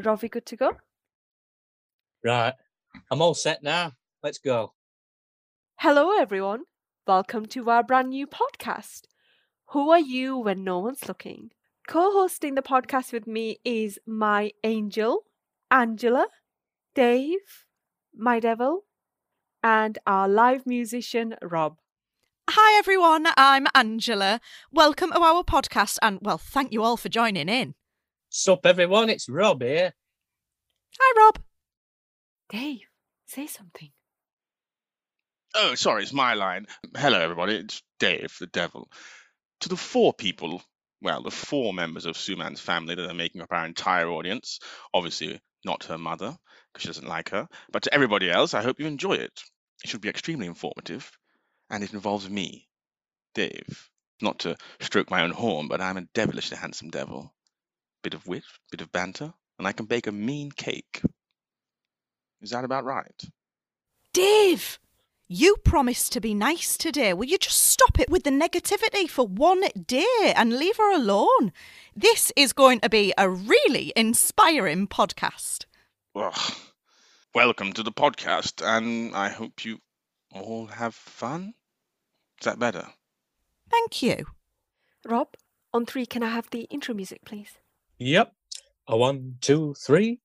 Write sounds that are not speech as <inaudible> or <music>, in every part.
Robbie, good to go? Right. I'm all set now. Let's go. Hello, everyone. Welcome to our brand new podcast. Who are you when no one's looking? Co hosting the podcast with me is my angel, Angela, Dave, my devil, and our live musician, Rob. Hi everyone, I'm Angela. Welcome to our podcast and well, thank you all for joining in. Sup, everyone? It's Rob here. Hi Rob. Dave, say something. Oh, sorry, it's my line. Hello, everybody. It's Dave, the devil. To the four people, well, the four members of Suman's family that are making up our entire audience, obviously not her mother, because she doesn't like her, but to everybody else, I hope you enjoy it. It should be extremely informative, and it involves me, Dave. Not to stroke my own horn, but I'm a devilishly handsome devil. Bit of wit, bit of banter, and I can bake a mean cake. Is that about right? Dave, you promised to be nice today. Will you just stop it with the negativity for one day and leave her alone? This is going to be a really inspiring podcast. Well, welcome to the podcast, and I hope you all have fun. Is that better? Thank you. Rob, on three, can I have the intro music, please? Yep. A one, two, three.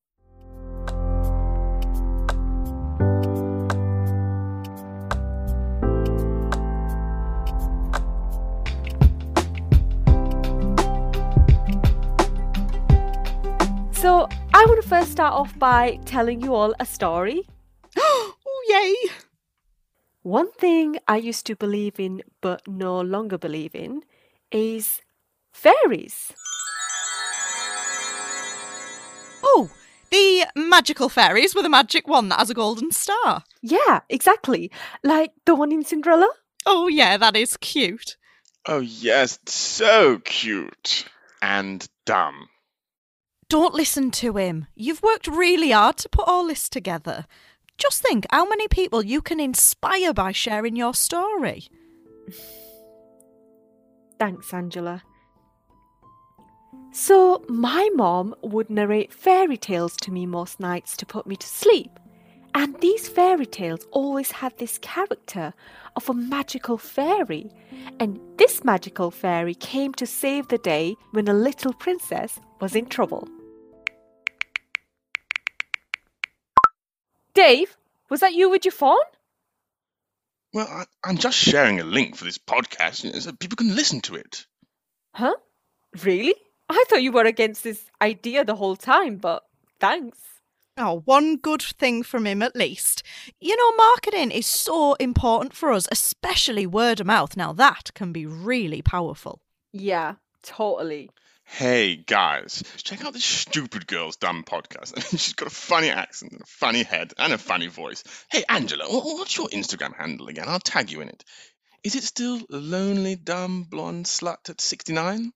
So, I want to first start off by telling you all a story. <gasps> oh, yay. One thing I used to believe in but no longer believe in is fairies. Oh, the magical fairies with a magic wand that has a golden star. Yeah, exactly. Like the one in Cinderella. Oh, yeah, that is cute. Oh, yes, so cute. And dumb. Don't listen to him. You've worked really hard to put all this together. Just think how many people you can inspire by sharing your story. <laughs> Thanks, Angela. So, my mom would narrate fairy tales to me most nights to put me to sleep. And these fairy tales always had this character of a magical fairy. And this magical fairy came to save the day when a little princess was in trouble. Dave, was that you with your phone? Well, I, I'm just sharing a link for this podcast so people can listen to it. Huh? Really? I thought you were against this idea the whole time, but thanks. Oh, one good thing from him at least. You know, marketing is so important for us, especially word of mouth. Now, that can be really powerful. Yeah, totally. Hey, guys, check out this stupid girl's dumb podcast. <laughs> She's got a funny accent and a funny head and a funny voice. Hey, Angela, what's your Instagram handle again? I'll tag you in it. Is it still lonely, dumb, blonde slut at 69?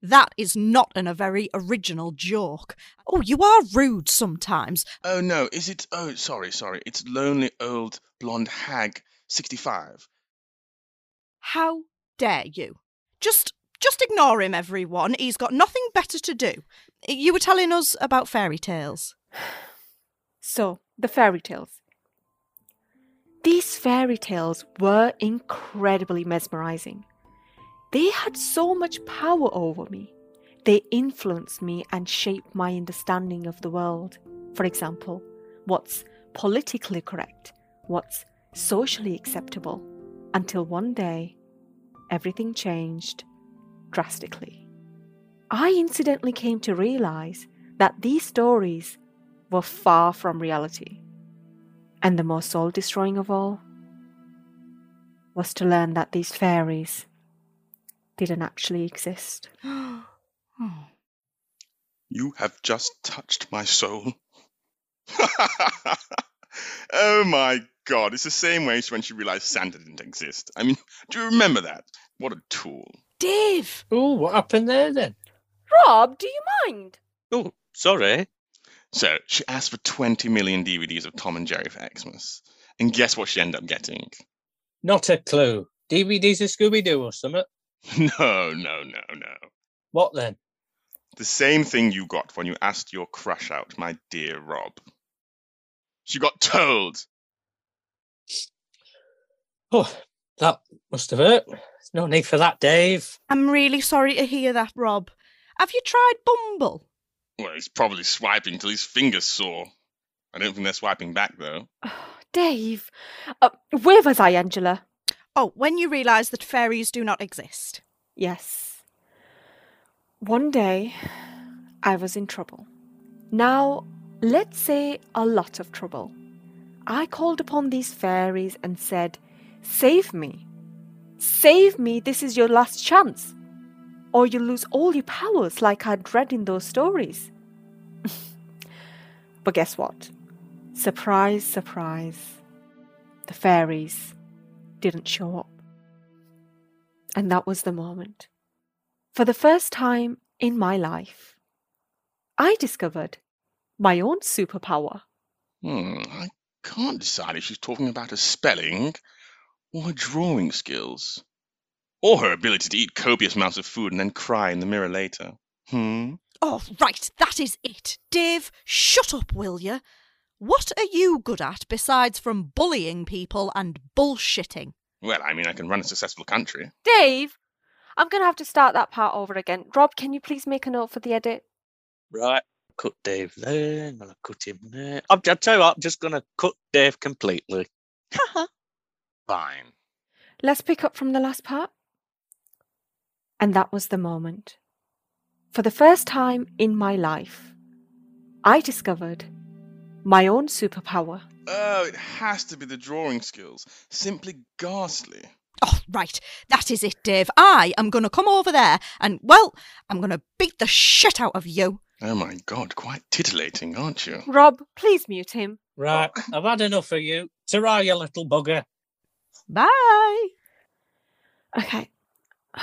That is not in a very original joke. Oh, you are rude sometimes. Oh, no, is it? Oh, sorry, sorry. It's lonely, old, blonde hag 65. How dare you? Just just ignore him, everyone. He's got nothing better to do. You were telling us about fairy tales. <sighs> So, the fairy tales. These fairy tales were incredibly mesmerizing. They had so much power over me. They influenced me and shaped my understanding of the world. For example, what's politically correct, what's socially acceptable, until one day, everything changed drastically. I incidentally came to realize that these stories were far from reality. And the most soul destroying of all was to learn that these fairies didn't actually exist. <gasps> oh. You have just touched my soul. <laughs> oh my god, it's the same way when she realized Santa didn't exist. I mean, do you remember that? What a tool. Dave! Oh, what happened there then? Rob, do you mind? Oh, sorry. So, she asked for 20 million DVDs of Tom and Jerry for Xmas. And guess what she ended up getting? Not a clue. DVDs of Scooby Doo or something? <laughs> No, no, no, no. What then? The same thing you got when you asked your crush out, my dear Rob. She got told. Oh, that must have hurt. No need for that, Dave. I'm really sorry to hear that, Rob. Have you tried Bumble? Well, he's probably swiping till his fingers sore. I don't think they're swiping back, though. <sighs> Dave, uh, where was I, Angela? Oh, when you realise that fairies do not exist. Yes. One day, I was in trouble. Now, let's say a lot of trouble. I called upon these fairies and said, Save me. Save me, this is your last chance. Or you'll lose all your powers like I'd read in those stories. <laughs> but guess what? Surprise, surprise. The fairies didn't show up. And that was the moment. For the first time in my life, I discovered my own superpower. Hmm, I can't decide if she's talking about her spelling or her drawing skills. Or her ability to eat copious amounts of food and then cry in the mirror later. Hmm? Oh, right, that is it. Dave, shut up, will you? What are you good at besides from bullying people and bullshitting? Well, I mean, I can run a successful country. Dave, I'm going to have to start that part over again. Rob, can you please make a note for the edit? Right. Cut Dave there. I'm going to cut him there. I'll, I'll tell you what, I'm just going to cut Dave completely. Fine. Let's pick up from the last part. And that was the moment. For the first time in my life, I discovered my own superpower. Oh, it has to be the drawing skills. Simply ghastly. Oh, right, that is it, Dave. I am going to come over there and, well, I'm going to beat the shit out of you. Oh my god, quite titillating, aren't you? Rob, please mute him. Right. <laughs> I've had enough of you. Ta-ra, you little bugger. Bye. Okay. <sighs>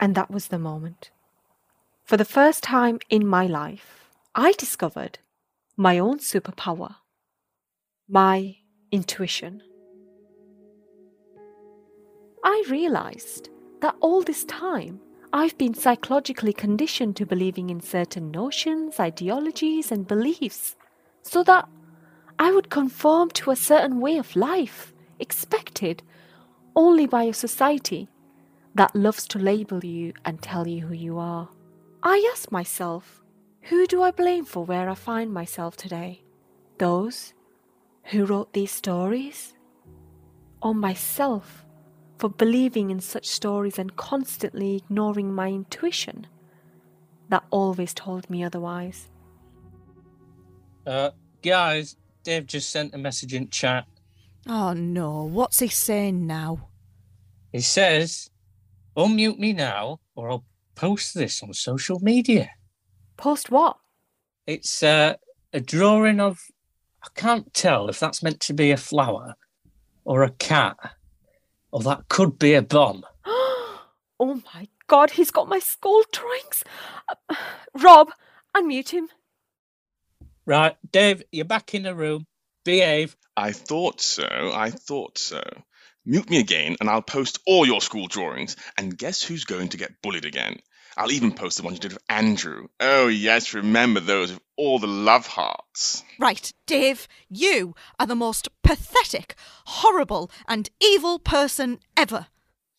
and that was the moment. For the first time in my life, I discovered my own superpower my intuition. I realized that all this time I've been psychologically conditioned to believing in certain notions, ideologies, and beliefs so that I would conform to a certain way of life expected only by a society that loves to label you and tell you who you are. I asked myself, who do I blame for where I find myself today? Those who wrote these stories? Or myself for believing in such stories and constantly ignoring my intuition that always told me otherwise? Uh, guys, Dave just sent a message in chat. Oh, no. What's he saying now? He says, unmute me now or I'll post this on social media. Post what? It's uh, a drawing of, I can't tell if that's meant to be a flower or a cat, or that could be a bomb. <gasps> oh my god, he's got my skull drawings. Uh, <sighs> Rob, unmute him. Right, Dave, you're back in the room. Behave. I thought so, I thought so. Mute me again and I'll post all your school drawings. And guess who's going to get bullied again? I'll even post the ones you did of Andrew. Oh, yes, remember those with all the love hearts. Right, Dave, you are the most pathetic, horrible, and evil person ever.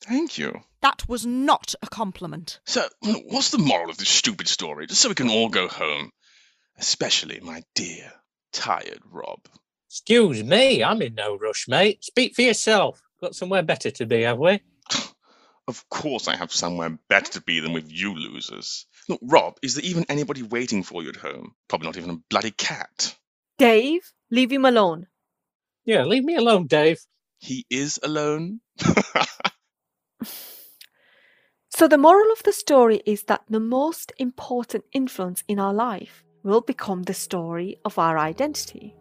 Thank you. That was not a compliment. So, what's the moral of this stupid story? Just so we can all go home. Especially my dear, tired Rob. Excuse me, I'm in no rush, mate. Speak for yourself. Got somewhere better to be, have we? Of course, I have somewhere better to be than with you losers. Look, Rob, is there even anybody waiting for you at home? Probably not even a bloody cat. Dave, leave him alone. Yeah, leave me alone, Dave. He is alone? <laughs> So, the moral of the story is that the most important influence in our life will become the story of our identity.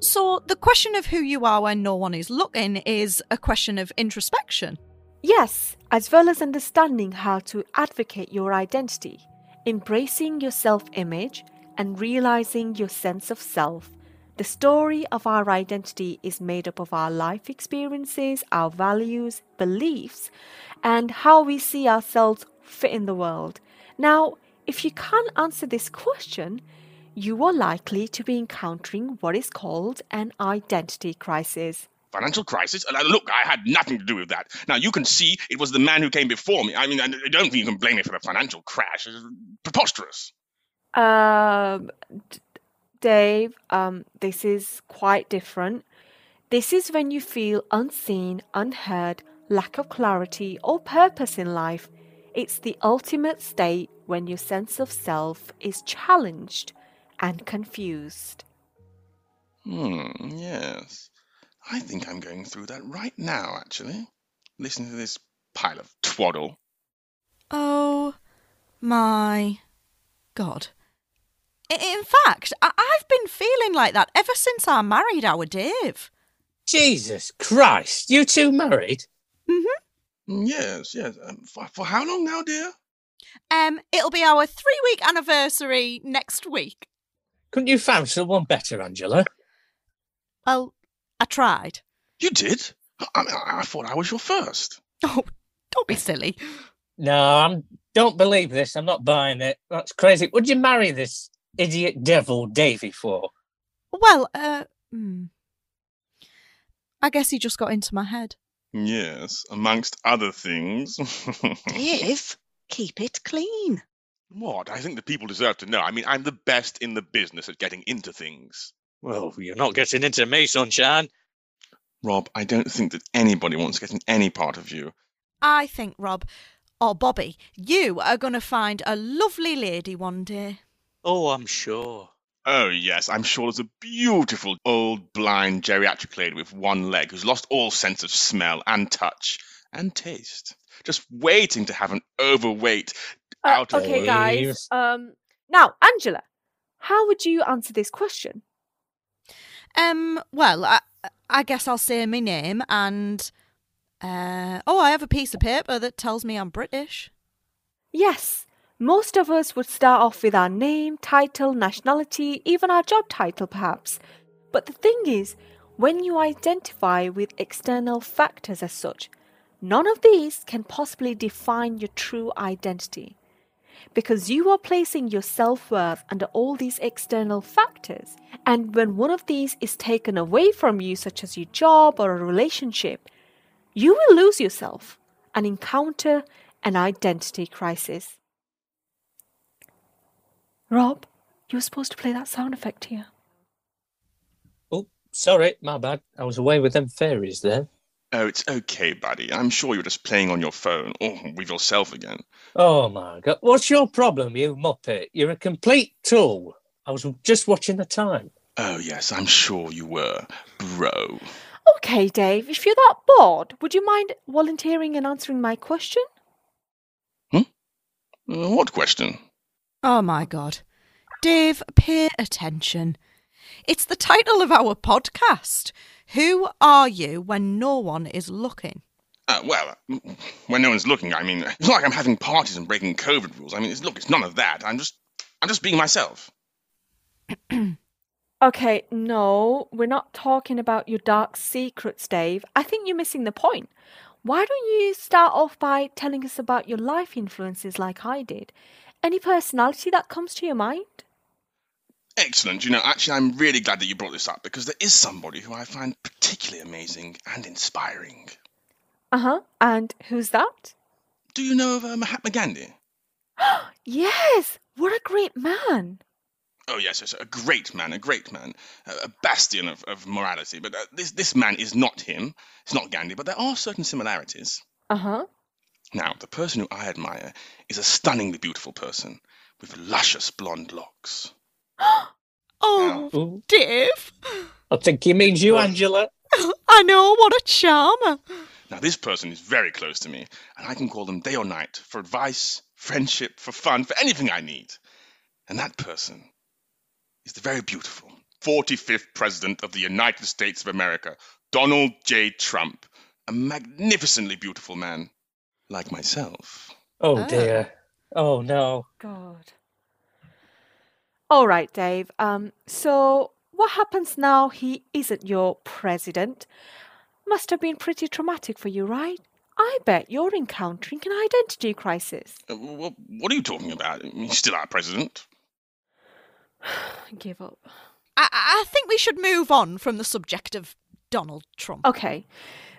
So, the question of who you are when no one is looking is a question of introspection. Yes, as well as understanding how to advocate your identity, embracing your self image, and realizing your sense of self. The story of our identity is made up of our life experiences, our values, beliefs, and how we see ourselves fit in the world. Now, if you can't answer this question, you are likely to be encountering what is called an identity crisis. Financial crisis? Uh, Look, I had nothing to do with that. Now, you can see it was the man who came before me. I mean, I don't think you can blame me for the financial crash. It's preposterous. Um, D- Dave, um, this is quite different. This is when you feel unseen, unheard, lack of clarity or purpose in life. It's the ultimate state when your sense of self is challenged and confused. Hmm, yes. I think I'm going through that right now, actually. Listening to this pile of twaddle. Oh my God. In fact, I- I've been feeling like that ever since I married our Dave. Jesus Christ, you two married? Mm, hmm. Yes, yes. Um, for, for how long now, dear? Um, it'll be our three week anniversary next week. Couldn't you find someone better, Angela? Well, I tried. You did? I, I, I thought I was your first. Oh, don't be silly. No, I don't believe this. I'm not buying it. That's crazy. Would you marry this idiot devil Davy for? Well, uh, hmm. I guess he just got into my head. Yes, amongst other things. <laughs> Dave, keep it clean. what? I think the people deserve to know. I mean, I'm the best in the business at getting into things. Well, you're not getting into me, sunshine. Rob, I don't think that anybody wants to get in any part of you. I think, Rob, or Bobby, you are going to find a lovely lady one day. Oh, I'm sure. Oh, yes, I'm sure there's a beautiful old blind geriatric lady with one leg who's lost all sense of smell and touch and taste. Just waiting to have an overweight Uh, out of okay, guys. Um, now, Angela, how would you answer this question? Um, well, I, I guess I'll say my name and. Uh, oh, I have a piece of paper that tells me I'm British. Yes, most of us would start off with our name, title, nationality, even our job title, perhaps. But the thing is, when you identify with external factors as such, none of these can possibly define your true identity. Because you are placing your self worth under all these external factors, and when one of these is taken away from you, such as your job or a relationship, you will lose yourself and encounter an identity crisis. Rob, you were supposed to play that sound effect here. Oh, sorry, my bad. I was away with them fairies then. Oh, it's okay, buddy. I'm sure you're just playing on your phone or with yourself again. Oh my god. What's your problem, you muppet? You're a complete tool. I was just watching the time. Oh, yes, I'm sure you were, bro. Okay, Dave, if you're that bored, would you mind volunteering and answering my question? Uh, what question? Oh my god. Dave, pay attention. It's the title of our podcast. Who are you when no one is looking? Uh, well, mm, when no one's looking, I mean, it's not like I'm having parties and breaking COVID rules. I mean, it's, look, it's none of that. I'm just, I'm just being myself. <clears throat> Okay, no, we're not talking about your dark secrets, Dave. I think you're missing the point. Why don't you start off by telling us about your life influences like I did? Any personality that comes to your mind? Excellent. You know, actually, I'm really glad that you brought this up because there is somebody who I find particularly amazing and inspiring. Uh huh. And who's that? Do you know of uh, Mahatma Gandhi? <gasps> Yes, what a great man. Oh yes, yes, a great man, a great man, a bastion of, of morality. But uh, this this man is not him. It's not Gandhi, but there are certain similarities. Uh huh. Now, the person who I admire is a stunningly beautiful person with luscious blonde locks. <gasps> Oh, Ooh, Dave. I think he means you, Angela. <laughs> I know, what a charmer. Now, this person is very close to me, and I can call them day or night for advice, friendship, for fun, for anything I need. And that person is the very beautiful 45th President of the United States of America, Donald J. Trump, a magnificently beautiful man like myself. Oh dear. Oh, oh no. God. All right, Dave. Um, so what happens now he isn't your president? Must have been pretty traumatic for you, right? I bet you're encountering an identity crisis. Uh, wh- What are you talking about? He's still our president. <sighs> Give up. I, I think we should move on from the subject of Donald Trump. Okay.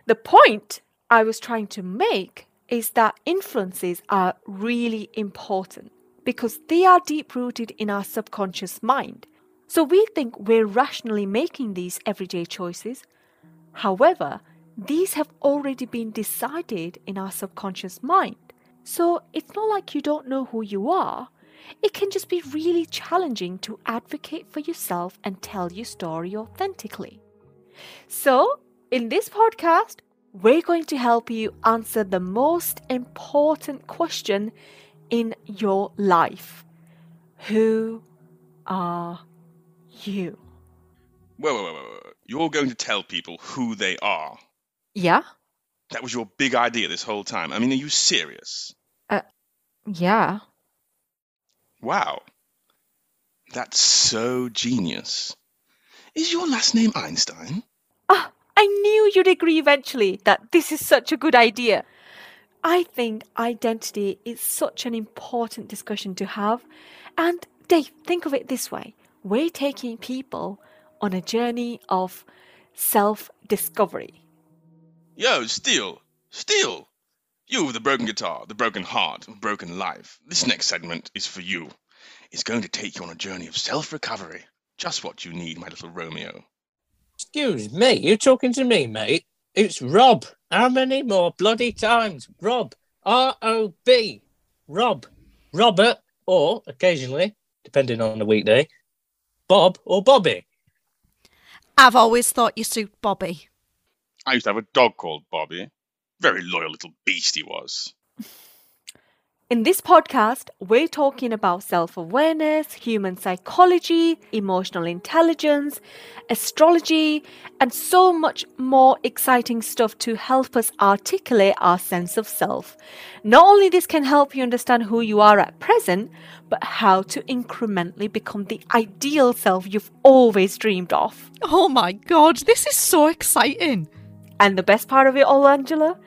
The point I was trying to make is that influences are really important because they are deep rooted in our subconscious mind. So we think we're rationally making these everyday choices. However, these have already been decided in our subconscious mind. So it's not like you don't know who you are. It can just be really challenging to advocate for yourself and tell your story authentically. So, in this podcast, we're going to help you answer the most important question in your life Who are you? Whoa, whoa, whoa, whoa, whoa. You're going to tell people who they are. Yeah? That was your big idea this whole time. I mean, are you serious? Uh, Yeah. Wow. That's so genius. Is your last name Einstein? Ah, I knew you'd agree eventually that this is such a good idea. I think identity is such an important discussion to have. And Dave, think of it this way we're taking people on a journey of self discovery. Yo, Steel, Steel. You with the broken guitar, the broken heart, broken life. This next segment is for you. It's going to take you on a journey of self recovery. Just what you need, my little Romeo. Excuse me, you're talking to me, mate? It's Rob. How many more bloody times? Rob. R O B. Rob. Robert, or occasionally, depending on the weekday, Bob or Bobby. I've always thought you suit Bobby. I used to have a dog called Bobby. Very loyal little beast he was. In this podcast, we're talking about self awareness, human psychology, emotional intelligence, astrology, and so much more exciting stuff to help us articulate our sense of self. Not only this can help you understand who you are at present, but how to incrementally become the ideal self you've always dreamed of. Oh my god, this is so exciting. And the best part of it all, Angela,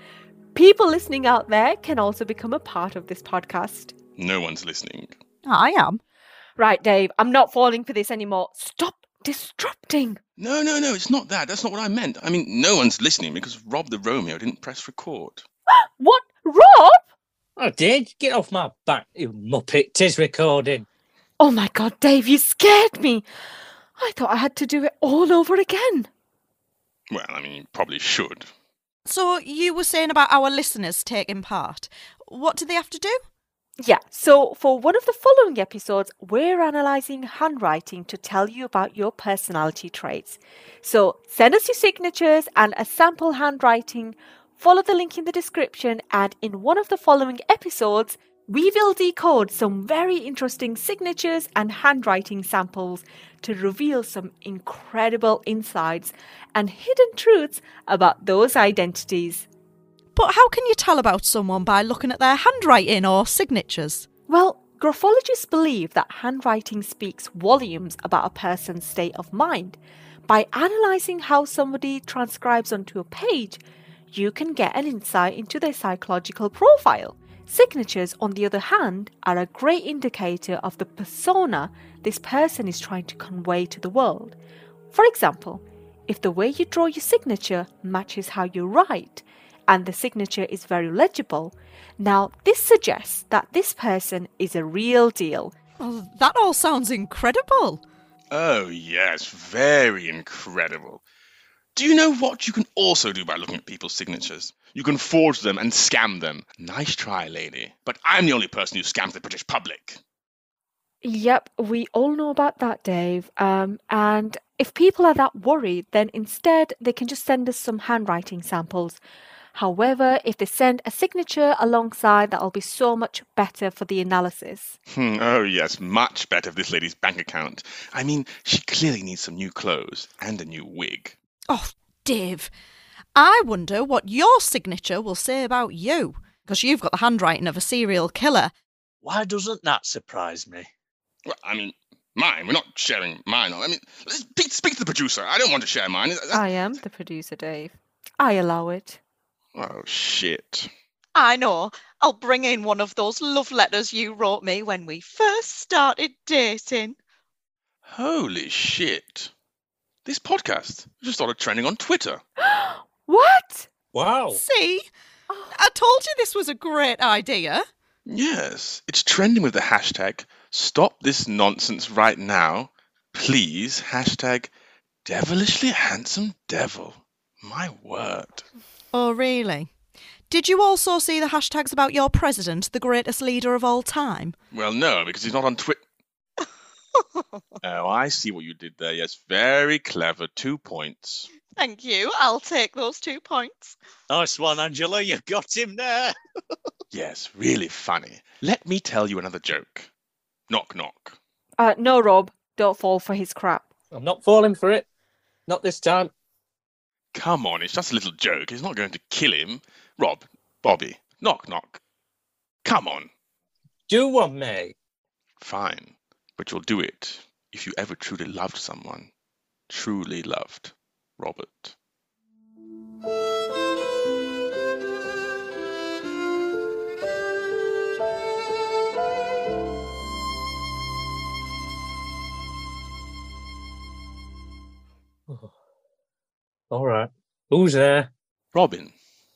people listening out there can also become a part of this podcast. No one's listening. Ah, I am. Right, Dave, I'm not falling for this anymore. Stop disrupting. No, no, no, it's not that. That's not what I meant. I mean, no one's listening because Rob the Romeo didn't press record. <gasps> What? Rob? I did. Get off my back, you muppet. Tis recording. Oh my god, Dave, you scared me. I thought I had to do it all over again. Well, I mean, you probably should. So you were saying about our listeners taking part. What do they have to do? Yeah, so for one of the following episodes, we're analysing handwriting to tell you about your personality traits. So send us your signatures and a sample handwriting. Follow the link in the description, and in one of the following episodes, we will decode some very interesting signatures and handwriting samples to reveal some incredible insights and hidden truths about those identities. But how can you tell about someone by looking at their handwriting or signatures? Well, graphologists believe that handwriting speaks volumes about a person's state of mind. By analysing how somebody transcribes onto a page, you can get an insight into their psychological profile. Signatures, on the other hand, are a great indicator of the persona this person is trying to convey to the world. For example, if the way you draw your signature matches how you write, and the signature is very legible, now this suggests that this person is a real deal. Well, that all sounds incredible. Oh, yes, very incredible. Do you know what you can also do by looking at people's signatures? You can forge them and scam them. Nice try, lady. But I'm the only person who scams the British public. Yep, we all know about that, Dave. Um, and if people are that worried, then instead they can just send us some handwriting samples. However, if they send a signature alongside, that'll be so much better for the analysis. Hmm, oh, yes, much better for this lady's bank account. I mean, she clearly needs some new clothes and a new wig. Oh, Dave, I wonder what your signature will say about you, because you've got the handwriting of a serial killer. Why doesn't that surprise me? Well, I mean, mine. We're not sharing mine. I mean, speak, speak to the producer. I don't want to share mine. I am the producer, Dave. I allow it. Oh, shit. I know. I'll bring in one of those love letters you wrote me when we first started dating. Holy shit. This podcast I just started trending on Twitter. <gasps> what? Wow. See? Oh. I told you this was a great idea. Yes, it's trending with the hashtag stop this nonsense right now. Please, hashtag devilishly handsome devil. My word. Oh, really? Did you also see the hashtags about your president, the greatest leader of all time? Well, no, because he's not on Twitter. <laughs> oh, I see what you did there. Yes, very clever. Two points. Thank you. I'll take those two points. Nice one, Angela. You got him there. <laughs> Yes, really funny. Let me tell you another joke. Knock, knock. Uh, no, Rob. Don't fall for his crap. I'm not falling for it. Not this time. Come on, it's just a little joke. It's not going to kill him. Rob, Bobby, knock, knock. Come on. Do one, mate. Fine, but you'll do it if you ever truly loved someone. Truly loved Robert. Oh. All right. Who's there? Robin.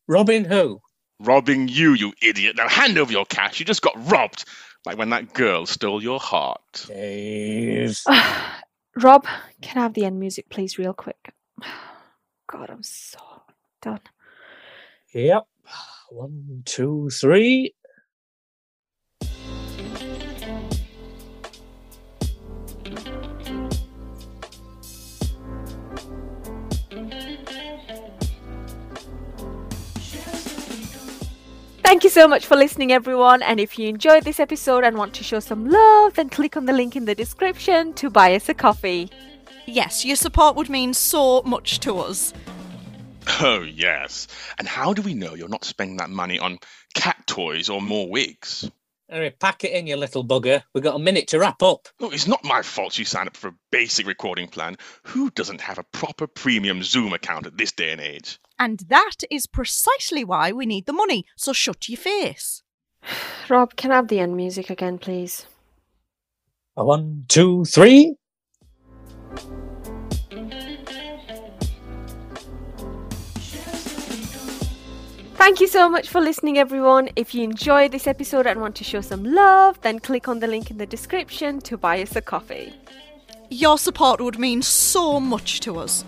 Robin who? Robbing you, you idiot. Now hand over your cash. You just got robbed. Like when that girl stole your heart. Dave. <sighs> Rob, can I have the end music, please, real quick? <sighs> God, I'm so done. Yep. One, two, three. Thank you so much for listening, everyone. And if you enjoyed this episode and want to show some love, then click on the link in the description to buy us a coffee. Yes, your support would mean so much to us. Oh, yes. And how do we know you're not spending that money on cat toys or more wigs? Anyway, pack it in, you little bugger. We've got a minute to wrap up. Look, it's not my fault you signed up for a basic recording plan. Who doesn't have a proper premium Zoom account at this day and age? And that is precisely why we need the money, so shut your face. <sighs> Rob, can I have the end music again, please? A One, two, three. Thank you so much for listening, everyone. If you enjoyed this episode and want to show some love, then click on the link in the description to buy us a coffee. Your support would mean so much to us.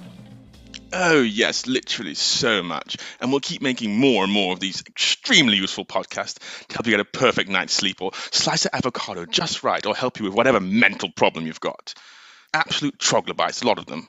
Oh, yes, literally so much. And we'll keep making more and more of these extremely useful podcasts to help you get a perfect night's sleep or slice of avocado just right or help you with whatever mental problem you've got. Absolute troglodytes, a lot of them.